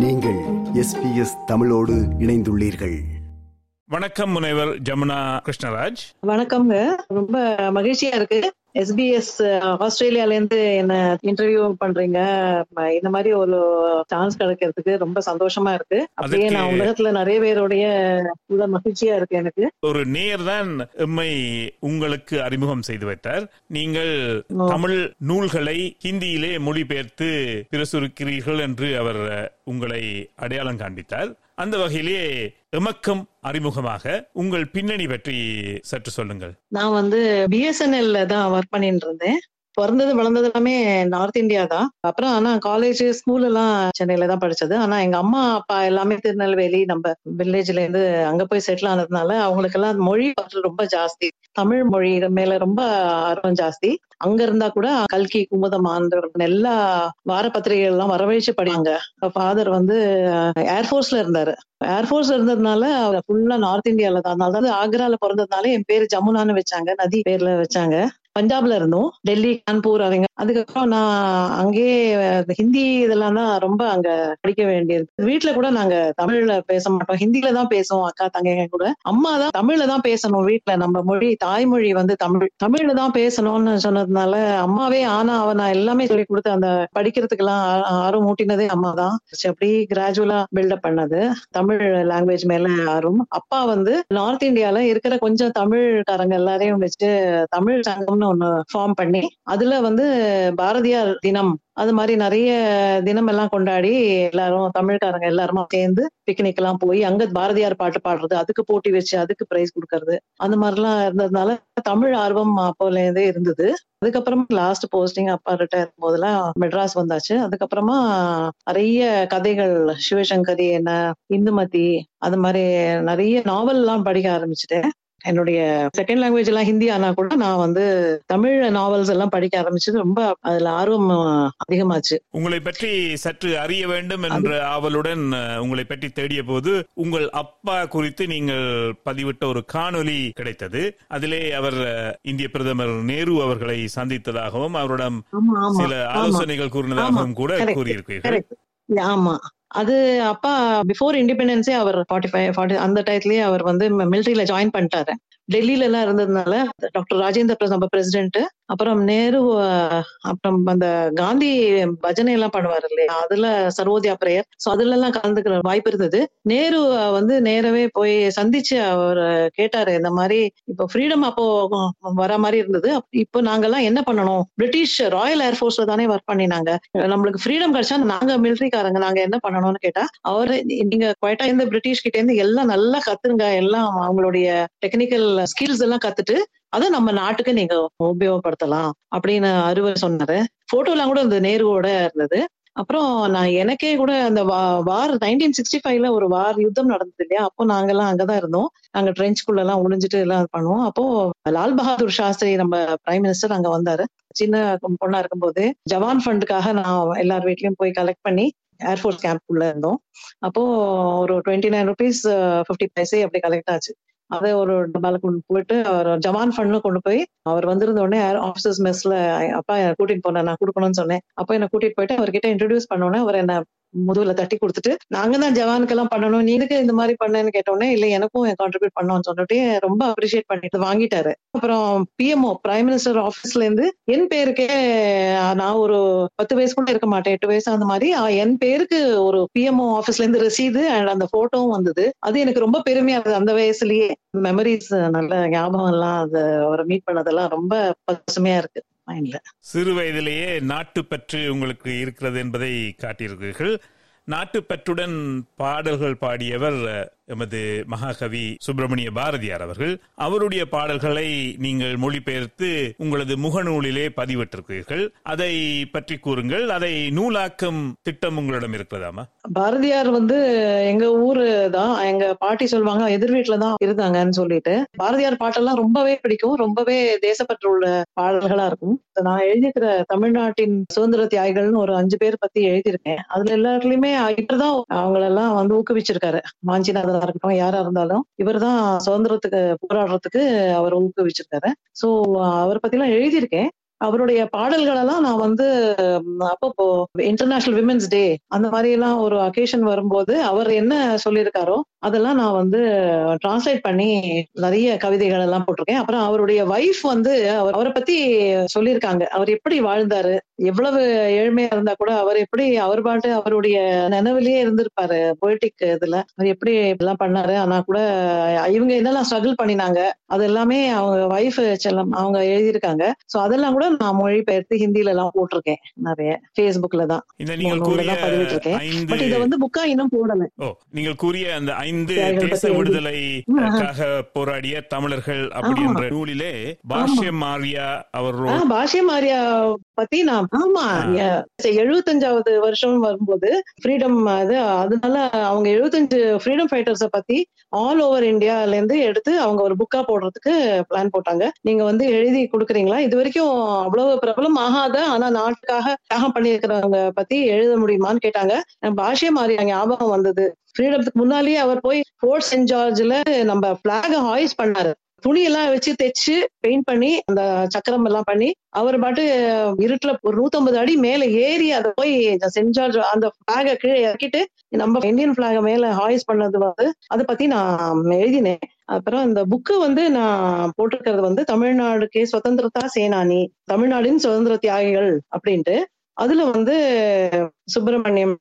நீங்கள் எஸ்பிஎஸ் தமிழோடு இணைந்துள்ளீர்கள். வணக்கம் முனைவர் ஜமுனா கிருஷ்ணராஜ். வணக்கம்ங்க. ரொம்ப மகிழ்ச்சியா இருக்கு. எஸ்பிஎஸ் ஆஸ்திரேலியால இருந்து என்ன இன்டர்வியூ பண்றீங்க? இந்த மாதிரி ஒரு சான்ஸ் கிடைக்கிறதுக்கு ரொம்ப சந்தோஷமா இருக்கு. அப்படியே நான் உலகத்துல நிறைய பேருடைய உள்ள மகிழ்ச்சியா இருக்கு எனக்கு. ஒரு நேயர் தான் எம்மை உங்களுக்கு அறிமுகம் செய்து வைத்தார். நீங்கள் தமிழ் நூல்களை ஹிந்தியிலே மொழிபெயர்த்து பிரசுரிக்கிறீர்கள் என்று அவர் உங்களை அடையாளம் காண்பித்தார். அந்த வகையிலே எமக்கம் அறிமுகமாக உங்கள் பின்னணி பற்றி சற்று சொல்லுங்கள். நான் வந்து பிஎஸ்என்எல்ல தான் ஒர்க் பண்ணிட்டு இருந்தேன். பிறந்தது வளர்ந்தது எல்லாமே நார்த் இந்தியா தான். அப்புறம் ஆனா காலேஜ் ஸ்கூல் எல்லாம் சென்னையில தான் படிச்சது. ஆனா எங்க அம்மா அப்பா எல்லாமே திருநெல்வேலி நம்ம வில்லேஜ்ல இருந்து அங்க போய் செட்டில் ஆனதுனால அவங்களுக்கு எல்லாம் மொழி பற்று ரொம்ப ஜாஸ்தி. தமிழ் மொழி மேல ரொம்ப ஆர்வம் ஜாஸ்தி. அங்க இருந்தா கூட கல்கி குமுதம் ஆனந்தவர்கள் எல்லா வார பத்திரிகைகள் எல்லாம் வரவழைச்சு படியாங்க ஃபாதர் வந்து ஏர்ஃபோர்ஸ்ல இருந்தாரு. ஏர்ஃபோர்ஸ்ல இருந்ததுனால அவர் ஃபுல்லா நார்த் இந்தியால தான். அதாவது ஆக்ரால பிறந்ததுனால என் பேரு ஜமுனான்னு வச்சாங்க. நதி பேர்ல வச்சாங்க. பஞ்சாப்ல இருந்தோம். டெல்லி கான்பூர் அவங்க அதுக்கப்புறம் நான் அங்கேயே ஹிந்தி இதெல்லாம் தான் ரொம்ப அங்க படிக்க வேண்டியது வீட்டுல கூட நாங்க தமிழ்ல பேச மாட்டோம். ஹிந்தில தான் பேசுவோம் அக்கா தங்கைங்க கூட. அம்மா தான் தமிழ்ல தான் பேசணும் வீட்டுல நம்ம மொழி தாய்மொழி வந்து தமிழ். தமிழ்ல தான் பேசணும்னு சொன்னதுனால அம்மாவே ஆனா அவனா எல்லாமே சொல்லி கொடுத்து அந்த படிக்கிறதுக்கு எல்லாம் ஆர்வம் ஊட்டினதே அம்மா தான். அப்படி கிராஜுவலா பில்டப் பண்ணது. தமிழ் லாங்குவேஜ் மேல ஆர்வம். அப்பா வந்து நார்த் இந்தியால இருக்கிற கொஞ்சம் தமிழ்காரங்க எல்லாரையும் வச்சு தமிழ் ஒன்னு ஒண்ணு ஃபார்ம் பண்ணி அதுல வந்து பாரதியார் தினம் அது மாதிரி நிறைய தினம் எல்லாம் கொண்டாடி எல்லாரும் தமிழ்காரங்க எல்லாருமா சேர்ந்து பிக்னிக் எல்லாம் போய் அங்க பாரதியார் பாட்டு பாடுறது அதுக்கு போட்டி வச்சு அதுக்கு பிரைஸ் கொடுக்கறது அந்த மாதிரிலாம் இருந்ததுனால தமிழ் ஆர்வம் அப்போல இருந்தே இருந்தது. அதுக்கப்புறம் லாஸ்ட் போஸ்டிங் அப்பா ரிட்டையர் போதெல்லாம் மெட்ராஸ் வந்தாச்சு. அதுக்கப்புறமா நிறைய கதைகள் சிவசங்கரி என்ன இந்துமதி அது மாதிரி நிறைய நாவல் எல்லாம் படிக்க ஆரம்பிச்சுட்டேன். என்னுடைய செகண்ட் லாங்குவேஜ் எல்லாம் ஹிந்தி ஆனா கூட நான் வந்து தமிழ் நாவல்ஸ் எல்லாம் படிக்க ஆரம்பிச்சது ரொம்ப அதுல ஆர்வம் அதிகமாச்சு. உங்களை பற்றி சற்று அறிய வேண்டும் என்ற ஆவலுடன் உங்களை பற்றி தேடிய போது உங்கள் அப்பா குறித்து நீங்கள் பதிவிட்ட ஒரு காணொளி கிடைத்தது. அதிலே அவர் இந்திய பிரதமர் நேரு அவர்களை சந்தித்ததாகவும் அவரிடம் சில ஆலோசனைகள் கூறினதாகவும் கூட கூறியிருக்கிறீர்கள் ஆமா. அது அப்பா பிஃபோர் இண்டிபெண்டன்ஸே அவர் ஃபார்ட்டி ஃபைவ் ஃபார்ட்டி அந்த டயத்துலயே அவர் வந்து மிலிட்டரியில ஜாயின் பண்ணிட்டாரு. டெல்லியில எல்லாம் இருந்ததுனால டாக்டர் ராஜேந்திர பிரசாத் நம்ம பிரசிடென்ட் அப்புறம் நேரு அப்புறம் அந்த காந்தி பஜனை எல்லாம் பண்ணுவாரு இல்லையா? அதுல சர்வோதயா பிரேயர். சோ அதுல எல்லாம் கலந்துக்கிற வாய்ப்பு இருந்தது. நேரு வந்து நேரவே போய் சந்திச்சு அவர் கேட்டாரு இந்த மாதிரி இப்போ ஃப்ரீடம் அப்போ வர மாதிரி இருந்தது. இப்போ நாங்கெல்லாம் என்ன பண்ணணும்? பிரிட்டிஷ் ராயல் ஏர்ஃபோர்ஸ்ல தானே ஒர்க் பண்ணினாங்க. நம்மளுக்கு ஃப்ரீடம் கிடைச்சா நாங்க மிலிட்டரிக்காரங்க நாங்க என்ன பண்ணணும்னு கேட்டா அவரு நீங்க குவைட்டா இருந்து பிரிட்டிஷ் கிட்ட இருந்து எல்லாம் நல்லா கத்துருங்க. எல்லாம் அவங்களுடைய டெக்னிக்கல் ஸ்கில்ஸ் எல்லாம் கத்துட்டு அதை நம்ம நாட்டுக்கு நீங்க உபயோகப்படுத்தலாம் அப்படின்னு அறுவர் சொன்னாரு. போட்டோலாம் எல்லாம் கூட இருந்தது நேருவோட இருந்தது. அப்புறம் நான் எனக்கே கூட அந்த வார் நைன்டீன் சிக்ஸ்டி ஃபைவ்ல ஒரு வார் யுத்தம் நடந்தது இல்லையா? அப்போ நாங்கெல்லாம் அங்கதான் இருந்தோம். நாங்க ட்ரெஞ்ச்குள்ள எல்லாம் ஒளிஞ்சிட்டு எல்லாம் பண்ணுவோம் அப்போ லால் பகதூர் சாஸ்திரி நம்ம பிரைம் மினிஸ்டர் அங்க வந்தாரு. சின்ன பொண்ணா இருக்கும்போது ஜவான் ஃபண்டுக்காக நான் எல்லார் வீட்லயும் போய் கலெக்ட் பண்ணி ஏர்ஃபோர்ஸ் கேம்ப் உள்ள இருந்தோம். அப்போ ஒரு twenty nine rupees fifty paise அப்படி கலெக்ட் ஆச்சு. அதை ஒரு டப்பால கொண்டு போயிட்டு அவர் ஜவான் ஃபண்ட்ல கொண்டு போய் அவர் வந்திருந்த உடனே ஆஃபீஸர்ஸ் மெஸ்ல அப்பா கூட்டிட்டு போனேன் நான் கொடுக்கணும்னு சொன்னேன். அப்ப என்ன கூட்டிட்டு போயிட்டு அவர்கிட்ட இன்ட்ரடியூஸ் உடனே அவர் என்ன முதுகுல தட்டி கொடுத்துட்டு நாங்க தான் ஜவானுக்கெல்லாம் பண்ணணும். நீ இந்த மாதிரி பண்ணேன்னு கேட்டோடனே இல்ல எனக்கும் கான்ட்ரிபியூட் பண்ணோம்னு சொன்னிட்டு ரொம்ப அப்ரிஷியேட் பண்ணிட்டு வாங்கிட்டாரு. அப்புறம் பிஎம்ஓ பிரைம் மினிஸ்டர் ஆபீஸ்ல இருந்து என் பேருக்கே நான் ஒரு பத்து வயசு கூட இருக்க மாட்டேன். எட்டு வயசு அந்த மாதிரி என் பேருக்கு ஒரு பிஎம்ஓ ஆபீஸ்ல இருந்து ரசீது அண்ட் அந்த போட்டோவும் வந்தது. அது எனக்கு ரொம்ப பெருமையா இருந்தது. அந்த வயசுலயே மெமரிஸ் நல்ல ஞாபகம் எல்லாம் அது அவரை மீட் பண்ணதெல்லாம் ரொம்ப பசுமையா இருக்கு. மைண்ட்ல சிறு வயதிலேயே நாட்டுப்பற்று உங்களுக்கு இருக்கிறது என்பதை காட்டியிருக்கிறீர்கள். நாட்டுப்பற்றுடன் பாடல்கள் பாடியவர் எமது மகாகவி சுப்பிரமணிய பாரதியார் அவர்கள் அவருடைய பாடல்களை நீங்கள் மொழிபெயர்த்து உங்களது முகநூலிலே பதிவிட்டிருக்கிறீர்கள். அதை பற்றி கூறுங்கள். அதை நூலாக்கும் திட்டம் உங்களிடம் இருக்கிறதாமா? பாரதியார் வந்து எங்க ஊரு தான் எங்க பாட்டி சொல்லுவாங்க எதிர் வீட்டுல தான் இருந்தாங்கன்னு சொல்லிட்டு. பாரதியார் பாட்டெல்லாம் ரொம்பவே பிடிக்கும். ரொம்பவே தேசப்பற்று உள்ள பாடல்களா இருக்கும். நான் எழுதியிருக்கிற தமிழ்நாட்டின் சுதந்திர தியாகிகள்னு ஒரு அஞ்சு பேர் பத்தி எழுதியிருக்கேன். அதுல எல்லாத்துலயுமே அவங்களெல்லாம் வந்து ஊக்குவிச்சிருக்காரு. வாஞ்சிநாதனா இருக்கட்டும் யாரா இருந்தாலும் இவர்தான் சுதந்திரத்துக்கு போராடுறதுக்கு அவர் ஊக்குவிச்சிருக்காரு. சோ அவரை பத்தி எல்லாம் எழுதியிருக்கேன். அவருடைய பாடல்கள் எல்லாம் நான் வந்து அப்பப்போ இன்டர்நேஷனல் விமென்ஸ் டே அந்த மாதிரி எல்லாம் ஒரு அகேஷன் வரும்போது அவர் என்ன சொல்லியிருக்காரோ அதெல்லாம் நான் வந்து டிரான்ஸ்லேட் பண்ணி நிறைய கவிதைகள் எல்லாம் போட்டிருக்கேன். அப்புறம் அவருடைய வைஃப் வந்து அவர் அவரை பத்தி சொல்லியிருக்காங்க. அவர் எப்படி வாழ்ந்தாரு? எவ்வளவு ஏழ்மையா இருந்தா கூட அவர் எப்படி அவர் பாட்டு அவருடைய நினைவிலேயே இருந்திருப்பாரு பொலிட்டிக் இதுல. அவர் எப்படி எல்லாம் பண்ணாரு? ஆனா கூட இவங்க என்னெல்லாம் ஸ்ட்ரகிள் பண்ணினாங்க அது எல்லாமே அவங்க வைஃப் செல்லம் அவங்க எழுதியிருக்காங்க. சோ அதெல்லாம் கூட நான் மொழிபெயர்த்து ஹிந்தில எல்லாம் போட்டிருக்கேன் நிறைய. Facebookல தான். பதிவிட்டிருக்கேன். ஐந்து பட் இத வந்து புக்கா இன்னும் போடல. நீங்கள் கூறிய அந்த ஐந்து தேச விடுதலைக்காக போராடிய தமிழர்கள் அப்படி ஆமா. என்ற நூலிலே பாஷ்யம் மாரியா அவர் ஆஹ் பாஷ்ய மாரியா பத்தி நான் ஆமா எழுபத்தஞ்சாவது வருஷம் வரும்போது ஃப்ரீடம் அது அதனால அவங்க எழுபத்தஞ்சு ஃப்ரீடம் ஃபைட்டர்ஸ பத்தி ஆல் ஓவர் இந்தியால இருந்து எடுத்து அவங்க ஒரு புக்கா போடுறதுக்கு பிளான் போட்டாங்க. நீங்க வந்து எழுதி கொடுக்குறீங்களா? இது வரைக்கும் அவ்வளவு பிரபலம் ஆகாத ஆனா நாட்டுக்காக தியாகம் பண்ணியிருக்கிறவங்க பத்தி எழுத முடியுமான்னு கேட்டாங்க. பாஷ்ய மாரியா ஞாபகம் வந்தது. ஃப்ரீடத்துக்கு முன்னாலேயே அவர் போய் ஃபோர்ட் சென்ட் ஜார்ஜ்ல நம்ம பிளாக ஹாய்ஸ் பண்ணாரு. துணி எல்லாம் வச்சு தைச்சு பெயிண்ட் பண்ணி அந்த சக்கரம் எல்லாம் பண்ணி அவர் பாட்டு இருட்டுல ஒரு நூத்தம்பது அடி மேல ஏறி அதை போய் சென்ட் ஜார்ஜ் அந்த பிளாக கீழே இறக்கிட்டு நம்ம இந்தியன் பிளாக மேல ஹாய்ஸ் பண்ணது வந்து அதை பத்தி நான் எழுதினேன். அப்புறம் இந்த புக்கு வந்து நான் போட்டிருக்கிறது வந்து தமிழ்நாடு கே சுதந்திரதா சேனானி தமிழ்நாடின் சுதந்திர தியாகிகள் அப்படின்ட்டு. அதுல வந்து சுப்பிரமணியம்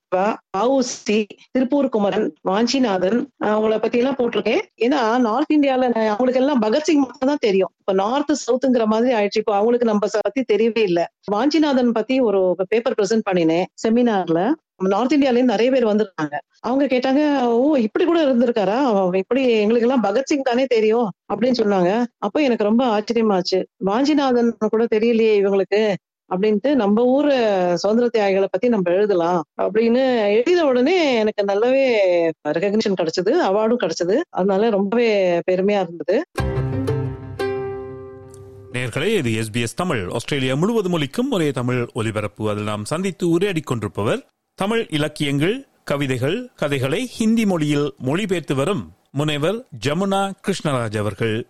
ஆவுசி திருப்பூர் குமரன் வாஞ்சிநாதன் அவங்கள பத்தி எல்லாம் போட்டிருக்கேன். ஏன்னா நார்த் இந்தியால அவங்களுக்கு எல்லாம் பகத்சிங் மட்டும் தான் தெரியும். இப்ப நார்த் சவுத்துங்கிற மாதிரி ஆயிடுச்சு. இப்போ அவங்களுக்கு நம்ம பத்தி தெரியவே இல்லை. வாஞ்சிநாதன் பத்தி ஒரு பேப்பர் ப்ரெசென்ட் பண்ணினேன் செமினார்ல நார்த் இந்தியால இருந்து நிறைய பேர் வந்திருக்காங்க. அவங்க கேட்டாங்க ஓ இப்படி கூட இருந்திருக்காரா? இப்படி எங்களுக்கு எல்லாம் பகத்சிங் தானே தெரியும்? அப்படின்னு சொன்னாங்க. அப்போ எனக்கு ரொம்ப ஆச்சரியமாச்சு. வாஞ்சிநாதன் கூட தெரியலையே இவங்களுக்கு. அப்படின்ட்டு நம்ம ஊர் சுதந்திர தியாகிகளை பத்தி நம்ம எழுதலாம் அப்படின்னு எழுத உடனே எனக்கு நல்லாவே ரெகக்னிஷன் கிடைச்சது அவார்டும் கிடைச்சது. அதனால ரொம்பவே பெருமையா இருந்தது. நேர்களே இது எஸ்பிஎஸ் தமிழ். ஆஸ்திரேலியா முழுவதும் ஒலிக்கும் ஒரே தமிழ் ஒலிபரப்பு. அதில் நாம் சந்தித்து உரையாடி கொண்டிருப்பவர் தமிழ் இலக்கியங்கள் கவிதைகள் கதைகளை ஹிந்தி மொழியில் மொழிபெயர்த்து வரும் முனைவர் ஜமுனா கிருஷ்ணராஜ் அவர்கள்.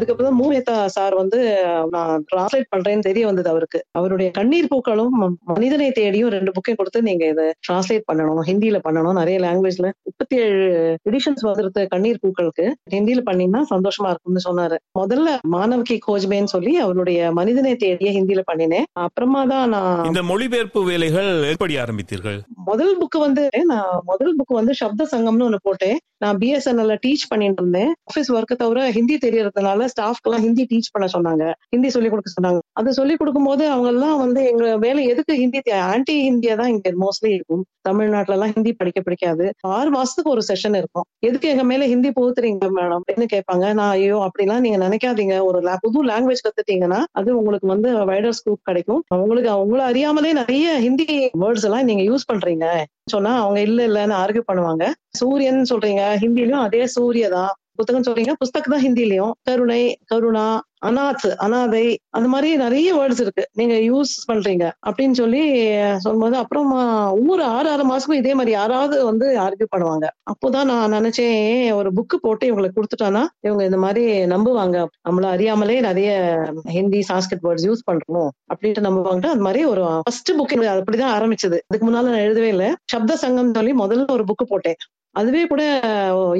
அதுக்கப்புறம் மூவேதா சார் வந்து நான் டிரான்ஸ்லேட் பண்றேன்னு தெரிய வந்தது அவருக்கு. அவருடைய கண்ணீர் பூக்களும் மனிதனை தேடியும் ரெண்டு புக்கையும் கொடுத்து நீங்க இதை டிரான்ஸ்லேட் பண்ணணும் ஹிந்தியில பண்ணணும் நிறைய லாங்குவேஜ்ல முப்பத்தி ஏழு எடிஷன்ஸ் வந்துருது கண்ணீர் பூக்களுக்கு ஹிந்தியில பண்ணீங்கன்னா சந்தோஷமா இருக்கும்னு சொன்னாரு. முதல்ல மாணவகி கோஜ்மேன்னு சொல்லி அவருடைய மனிதனை தேடிய ஹிந்தியில பண்ணினேன். அப்புறமா தான் நான் இந்த மொழிபெயர்ப்பு வேலைகள் எப்படி ஆரம்பித்தீர்கள்? முதல் புக் வந்து நான் முதல் புக் வந்து சப்த சங்கம்னு ஒண்ணு போட்டேன். நான் பிஎஸ்என்எல்ல டீச் பண்ணிட்டு இருந்தேன். ஆஃபீஸ் ஒர்க்கை தவிர ஹிந்தி தெரியறதுனால ஸ்டாஃப்க்கெல்லாம் ஹிந்தி டீச் பண்ண சொன்னாங்க. ஹிந்தி சொல்லி கொடுக்க சொன்னாங்க. அது சொல்லி கொடுக்கும் போது அவங்க எல்லாம் வந்து எங்க வேலை எதுக்கு ஹிந்தி ஆன்டி ஹிந்தியா தான் இங்க மோஸ்ட்லி இருக்கும். தமிழ்நாட்டுல எல்லாம் ஹிந்தி படிக்க பிடிக்காது. ஆறு மாசத்துக்கு ஒரு செஷன் இருக்கும். எதுக்கு எங்க மேல ஹிந்தி புகுத்துறீங்க மேடம் அப்படின்னு கேட்பாங்க? நான் ஐயோ அப்படிலாம் நீங்க நினைக்காதீங்க. ஒரு புது லாங்குவேஜ் கத்துட்டீங்கன்னா அது உங்களுக்கு வந்து வைடர் ஸ்கூப் கிடைக்கும். உங்களுக்கு அவங்கள அறியாமலே நிறைய ஹிந்தி வேர்ட்ஸ் எல்லாம் நீங்க யூஸ் பண்றீங்க. சொன்னா அவங்க இல்ல இல்லன்னு ஆர்கியூ பண்ணுவாங்க. சூரியன் சொல்றீங்க. ஹிந்திலயும் அதே சூரிய தான் புத்தகம் சொல்றீங்க. புஸ்தகம் தான் ஹிந்திலயும். கருணை கருணா அநாத் அனாதை அந்த மாதிரி நிறைய வேர்ட்ஸ் இருக்கு. நீங்க யூஸ் பண்றீங்க. அப்படின்னு சொல்லி சொல்லும்போது அப்புறமா ஒவ்வொரு ஆறு ஆறு மாசமும் இதே மாதிரி யாராவது வந்து ஆர்கியூ பண்ணுவாங்க. அப்போதான் நான் நினைச்சேன் ஒரு புக்கு போட்டு இவங்களுக்கு கொடுத்துட்டானா இவங்க இந்த மாதிரி நம்புவாங்க. நம்மள அறியாமலே நிறைய ஹிந்தி சான்ஸ்கிரிட் வேர்ட்ஸ் யூஸ் பண்றோம் அப்படின்ட்டு நம்புவாங்க. அது மாதிரி ஒரு ஃபர்ஸ்ட் புக் அப்படிதான் ஆரம்பிச்சது. அதுக்கு முன்னால நான் எழுதவே இல்லை. சப்த சங்கம் சொல்லி முதல்ல ஒரு புக்கு போட்டேன். அதுவே கூட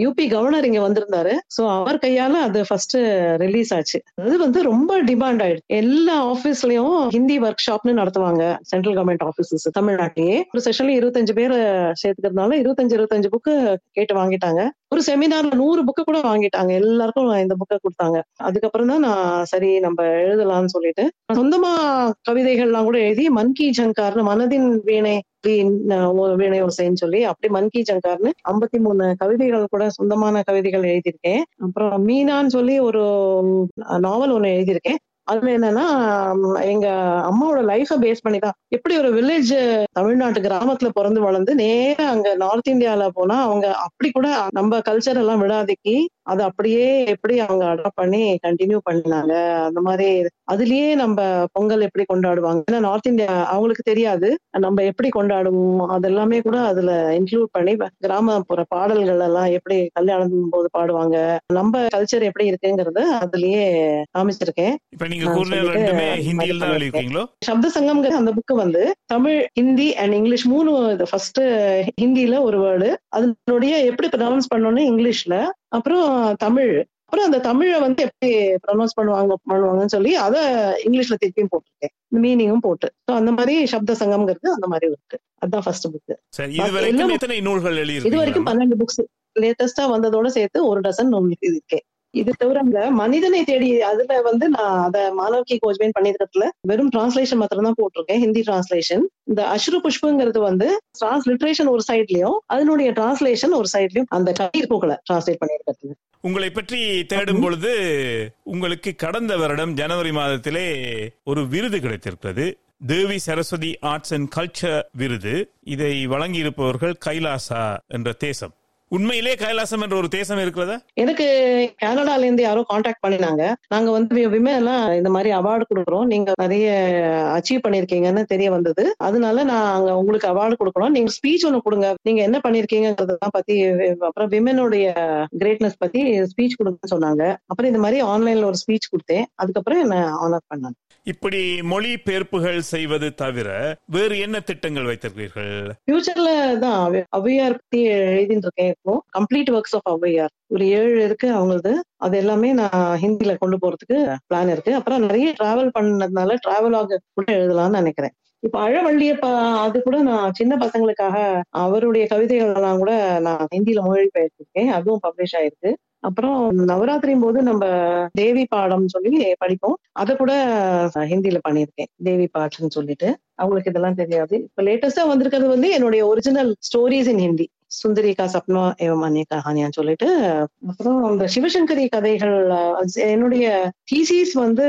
யூபி கவர்னர் இங்க வந்திருந்தாரு. சோ அவர் கையால அது ஃபர்ஸ்ட் ரிலீஸ் ஆச்சு. அது வந்து ரொம்ப டிமாண்ட் ஆயிடுச்சு. எல்லா ஆபீஸ்லயும் ஹிந்தி ஒர்க் ஷாப்னு நடத்துவாங்க சென்ட்ரல் கவர்மெண்ட் ஆபீசஸ் தமிழ்நாட்டிலேயே. ஒரு செஷன்ல இருபத்தஞ்சு பேர் சேர்த்துக்கிறதுனால இருபத்தஞ்சு இருபத்தஞ்சு புக்கு கேட்டு வாங்கிட்டாங்க. ஒரு செமினார்ல நூறு புக்கு கூட வாங்கிட்டாங்க. எல்லாருக்கும் இந்த புக்கை கொடுத்தாங்க. அதுக்கப்புறம் தான் நான் சரி நம்ம எழுதலாம்னு சொல்லிட்டு சொந்தமா கவிதைகள்லாம் கூட எழுதி மன்கி ஜங்கார்னு மனதின் வீணை வீணை ஓசைன்னு சொல்லி அப்படி மன்கி ஜங்கார்னு ஐம்பத்தி மூணு கவிதைகள் கூட சொந்தமான கவிதைகள் எழுதியிருக்கேன். அப்புறம் மீனான்னு சொல்லி ஒரு நாவல் ஒண்ணு எழுதியிருக்கேன். அதுல என்னன்னா எங்க அம்மாவோட லைஃப பேஸ் பண்ணி தான் எப்படி ஒரு வில்லேஜ் தமிழ்நாட்டு கிராமத்துல பிறந்து வளர்ந்து நேரா அங்க நார்த் இந்தியால போனா அவங்க அப்படி கூட நம்ம கல்ச்சர் எல்லாம் விடாதிக்கி அதை அப்படியே எப்படி அவங்க அடாப்ட் பண்ணி கண்டினியூ பண்ணாங்க. அந்த மாதிரி அதுலயே நம்ம பொங்கல் எப்படி கொண்டாடுவாங்க. ஏன்னா நார்த் இந்தியா அவங்களுக்கு தெரியாது. நம்ம எப்படி கொண்டாடுவோம் அதெல்லாமே கூட அதுல இன்க்ளூட் பண்ணி கிராமப்புற பாடல்கள் எல்லாம் எப்படி கல்யாணம் போது பாடுவாங்க நம்ம கல்ச்சர் எப்படி இருக்குங்கிறத அதுலயே காமிச்சிருக்கேன். நீங்க சொல்லிட்டு ரெண்டுமே இது ஹிந்தியில் தான் பண்ணிருக்கேன். எழுதியிருக்கீங்களோ? சப்த சங்கம்ங்கிற அந்த புக்கு வந்து தமிழ் ஹிந்தி அண்ட் இங்கிலீஷ் மூணு ஃபர்ஸ்ட் ஹிந்தில ஒரு வேர்டு அதனுடைய எப்படி ப்ரொனவுன்ஸ் பண்ணணும்னு இங்கிலீஷ்ல. அப்புறம் தமிழ். அப்புறம் அந்த தமிழை வந்து எப்படி ப்ரொனவுன்ஸ் பண்ணுவாங்க பண்ணுவாங்கன்னு சொல்லி அதை இங்கிலீஷ்ல திருப்பியும் போட்டிருக்கேன். மீனிங்கும் போட்டு. ஸோ அந்த மாதிரி சப்த சங்கம்ங்கிறது அந்த மாதிரி இருக்கு. அதுதான் ஃபர்ஸ்ட் புக் பாக்கி இது வரைக்கும் இது பன்னெண்டு புக்ஸ் லேட்டஸ்டா வந்ததோட சேர்த்து ஒரு டசன் நூல் இருக்கேன் இது தவிர அந்த மனிதனை தேடி அதுல வந்து நான் அத மாணவக்கி கோச்மேன் பண்ணிருக்கிறதுல வெறும் டிரான்ஸ்லேஷன் மாத்திரம் தான் போட்டிருக்கேன் ஹிந்தி டிரான்ஸ்லேஷன் இந்த அஸ்ரு புஷ்புங்கிறது வந்து டிரான்ஸ்லிட்ரேஷன் ஒரு சைட்லயும் அதனுடைய டிரான்ஸ்லேஷன் ஒரு சைட்லயும் அந்த கண்ணீர் பூக்களை டிரான்ஸ்லேட் பண்ணிருக்கிறது உங்களை பற்றி தேடும் பொழுது உங்களுக்கு கடந்த வருடம் ஜனவரி மாதத்திலே ஒரு விருது கிடைத்திருக்கிறது. Devi Saraswati arts and culture விருது. இதை வழங்கியிருப்பவர்கள் கைலாசா என்ற தேசம். உண்மையிலே கைலாசம் என்ற ஒரு தேசம் இருக்கிறதா? எனக்கு கனடால இருந்து யாரோ காண்டாக்ட் பண்ணினாங்க. நாங்க வந்து விமன் எல்லாம் இந்த மாதிரி அவார்டு கொடுக்குறோம். நீங்க நிறைய அச்சீவ் பண்ணிருக்கீங்கன்னு தெரிய வந்தது. அதனால நான் அங்க உங்களுக்கு அவார்டு கொடுக்கணும் நீங்க ஸ்பீச் ஒண்ணு கொடுங்க. நீங்க என்ன பண்ணிருக்கீங்கிறதெல்லாம் பத்தி அப்புறம் விமனுடைய கிரேட்னஸ் பத்தி ஸ்பீச் கொடுங்கன்னு சொன்னாங்க. அப்புறம் இந்த மாதிரி ஆன்லைன்ல ஒரு ஸ்பீச் கொடுத்தேன். அதுக்கப்புறம் என்ன ஆனர் பண்ணாங்க. இப்படி மொழி பெயர்ப்புகள் செய்வது தவிர வேறு என்ன திட்டங்கள் வைத்திருக்கிறீர்கள்? ஃபியூச்சர்ல தான். அவ்வையார் பத்தி எழுதிட்டு இருக்கேன். இருக்கும் கம்ப்ளீட் ஒர்க்ஸ் ஆஃப் அவ்வையார் ஒரு ஏழு இருக்கு அவங்களது. அது எல்லாமே நான் ஹிந்தில கொண்டு போறதுக்கு பிளான் இருக்கு. அப்புறம் நிறைய டிராவல் பண்ணதுனால டிராவல் ஆக கூட எழுதலாம்னு நினைக்கிறேன். இப்ப அழவள்ளிய அது கூட நான் சின்ன பசங்களுக்காக அவருடைய கவிதைகள் எல்லாம் கூட நான் ஹிந்தியில மொழிபெயர்த்திருக்கேன். அதுவும் பப்ளிஷ் ஆயிருக்கு. அப்புறம் நவராத்திரியும் போது நம்ம தேவி பாடம் சொல்லி படிப்போம். அதை கூட ஹிந்தியில பண்ணியிருக்கேன். தேவி பாட்டுன்னு சொல்லிட்டு. அவங்களுக்கு இதெல்லாம் தெரியாது. இப்ப லேட்டஸ்டா வந்திருக்கிறது வந்து என்னுடைய original stories in Hindi Sundari ka Sapna ஏவம் அந்நிய கஹானியான்னு சொல்லிட்டு அப்புறம் இந்த சிவசங்கரி கதைகள் என்னுடைய தீசிஸ் வந்து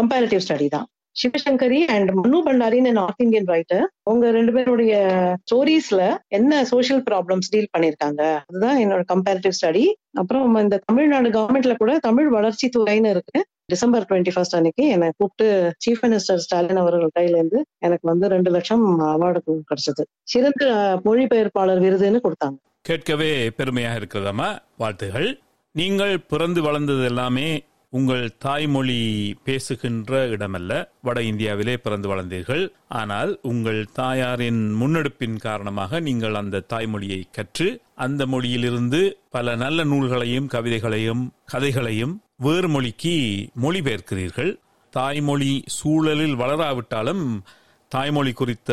கம்பேரிட்டிவ் ஸ்டடி தான். சிவசங்கரி அண்ட் மனு பண்டாரின்னு நார்த் இந்தியன் ரைட்டர் உங்க ரெண்டு பேருடைய ஸ்டோரிஸ்ல என்ன சோசியல் ப்ராப்ளம்ஸ் டீல் பண்ணிருக்காங்க அதுதான் என்னோட கம்பேரிட்டிவ் ஸ்டடி அப்புறம் இந்த தமிழ்நாடு கவர்மெண்ட்ல கூட தமிழ் வளர்ச்சி துறைன்னு இருக்கு. டிசம்பர் டுவெண்ட்டி ஃபர்ஸ்ட் அன்னைக்கு என்னை கூப்பிட்டு சீஃப் மினிஸ்டர் ஸ்டாலின் அவர்கள் கையில இருந்து எனக்கு வந்து ரெண்டு லட்சம் அவார்டு கிடைச்சது. சிறந்த மொழிபெயர்ப்பாளர் விருதுன்னு கொடுத்தாங்க. கேட்கவே பெருமையாக இருக்கிறதாமா வாழ்த்துகள். நீங்கள் பிறந்து வளர்ந்தது எல்லாமே உங்கள் தாய்மொழி பேசுகின்ற இடமல்ல. வட இந்தியாவிலே பிறந்து வளர்ந்தீர்கள். ஆனால் உங்கள் தாயாரின் முன்னெடுப்பின் காரணமாக நீங்கள் அந்த தாய்மொழியை கற்று அந்த மொழியிலிருந்து பல நல்ல நூல்களையும் கவிதைகளையும் கதைகளையும் வேறு மொழிக்கு மொழிபெயர்க்கிறீர்கள். தாய்மொழி சூழலில் வளராவிட்டாலும் தாய்மொழி குறித்த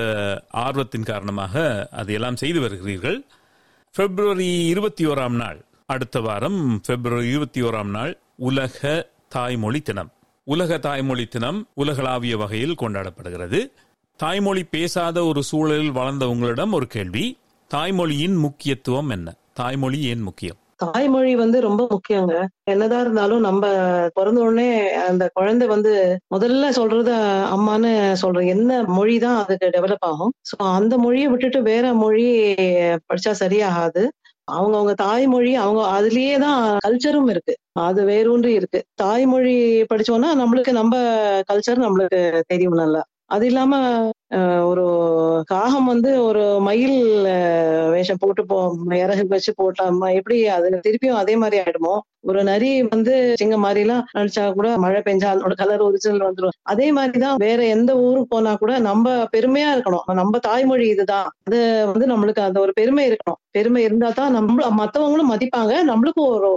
ஆர்வத்தின் காரணமாக அதையெல்லாம் செய்து வருகிறீர்கள். பிப்ரவரி இருபத்தி ஓராம் நாள். அடுத்த வாரம் பிப்ரவரி இருபத்தி ஓராம் நாள். உலக தாய்மொழி தினம். உலக தாய்மொழி தினம் உலகளாவிய வகையில் கொண்டாடப்படுகிறது. தாய்மொழி பேசாத ஒரு சூழலில் வளர்ந்த உங்களிடம் ஒரு கேள்வி. தாய்மொழியின் முக்கியத்துவம் என்ன? தாய்மொழி ஏன் முக்கியம்? தாய்மொழி வந்து ரொம்ப முக்கியங்க. என்னதான் இருந்தாலும் நம்ம பிறந்த உடனே அந்த குழந்தை வந்து முதல்ல சொல்றது அம்மான்னு சொல்ற என்ன மொழி தான் அதுக்கு டெவலப் ஆகும். ஸோ அந்த மொழியை விட்டுட்டு வேற மொழி படிச்சா சரியாகாது. அவங்க அவங்க தாய்மொழி அவங்க அதுலயே தான் கல்ச்சரும் இருக்கு. அது வேறூன்றி இருக்கு. தாய்மொழி படிச்சோம்னா நம்மளுக்கு நம்ம கல்ச்சர் நம்மளுக்கு தெரியும் நல்லா. அது இல்லாம ஒரு காகம் வந்து ஒரு மயில் வேஷம் போட்டு போ இறகு வச்சு போட்டாம எப்படி அது திருப்பியும் அதே மாதிரி ஆயிடுமோ? ஒரு நரி வந்து சிங்க மாதிரி எல்லாம் நடிச்சா கூட மழை பெஞ்சா அதோட கலர் ஒரிஜினல் வந்துடும் அதே மாதிரிதான் வேற எந்த ஊருக்கு போனா கூட நம்ம பெருமையா இருக்கணும். நம்ம தாய்மொழி இதுதான். அது வந்து நம்மளுக்கு அந்த ஒரு பெருமை இருக்கணும். பெருமை இருந்தா தான் நம்ம மத்தவங்களும் மதிப்பாங்க. நம்மளுக்கும் ஒரு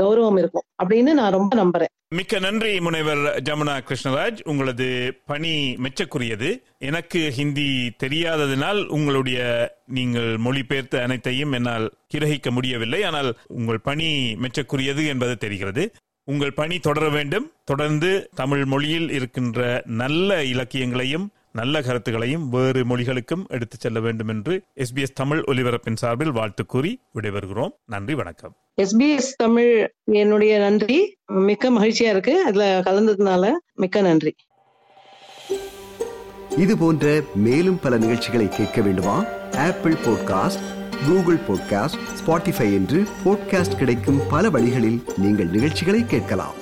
கௌரவம் இருக்கும். அப்படின்னு நான் ரொம்ப நம்புறேன். மிக்க நன்றி முனைவர் ஜமுனா கிருஷ்ணராஜ். உங்களது பணி மெச்சக்குரியது. எனக்கு ஹிந்தி தெரியாததினால் உங்களுடைய நீங்கள் மொழிபெயர்த்த அனைத்தையும் என்னால் கிரகிக்க முடியவில்லை. ஆனால் உங்கள் பணி மெச்சக்குரியது என்பது தெரிகிறது. உங்கள் பணி தொடர வேண்டும். தொடர்ந்து தமிழ் மொழியில் இருக்கின்ற நல்ல இலக்கியங்களையும் நல்ல கருத்துக்களையும் வேறு மொழிகளுக்கும் எடுத்துச் செல்ல வேண்டும் என்று எஸ்பிஎஸ் தமிழ் ஒலிபரப்பின் சார்பில் வாழ்த்து கூறி விடைபெறுகிறோம். நன்றி வணக்கம். எஸ்பிஎஸ் தமிழ் என்னுடைய நன்றி. மிக்க மகிழ்ச்சியா இருக்கு. அதுல கலந்ததுனால மிக்க நன்றி. இது போன்ற மேலும் பல நிகழ்ச்சிகளை கேட்க வேண்டுமா? Apple podcast Google podcast Spotify என்று பாட்காஸ்ட் கிடைக்கும் பல வழிகளில் நீங்கள் நிகழ்ச்சிகளை கேட்கலாம்.